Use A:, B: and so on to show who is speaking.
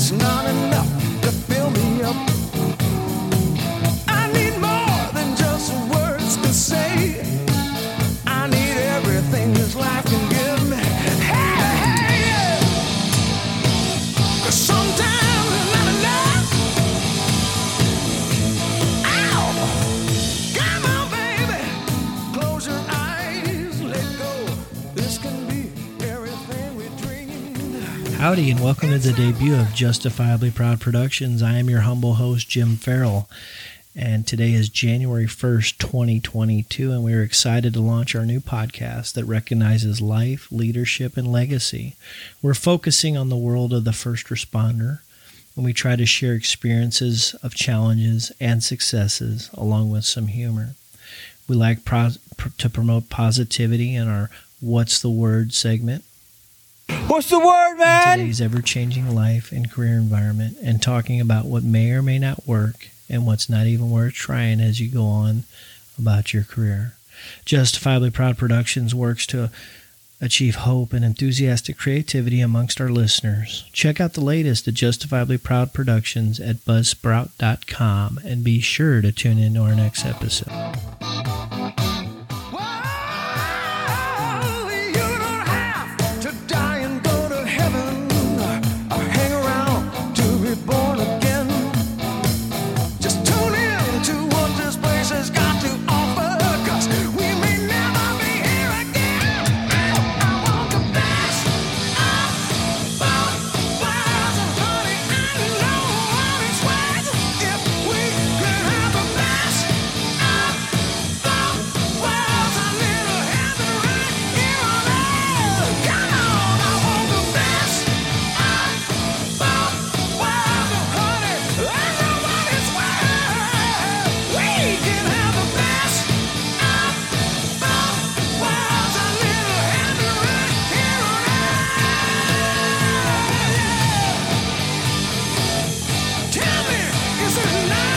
A: It's not Howdy, and welcome to the debut of Justifiably Proud Productions. I am your humble host, Jim Farrell, and today is January 1st, 2022, and we are excited to launch our new podcast that recognizes life, leadership, and legacy. We're focusing on the world of the first responder, and we try to share experiences of challenges and successes along with some humor. We like pro- to promote positivity in our What's the Word segment
B: What's the word, man?
A: in today's ever changing life and career environment and talking about what may or may not work and what's not even worth trying as you go on about your career. Justifiably Proud Productions works to achieve hope and enthusiastic creativity amongst our listeners. Check out the latest at Justifiably Proud Productions at buzzsprout.com and be sure to tune in to our next episode. Listen now.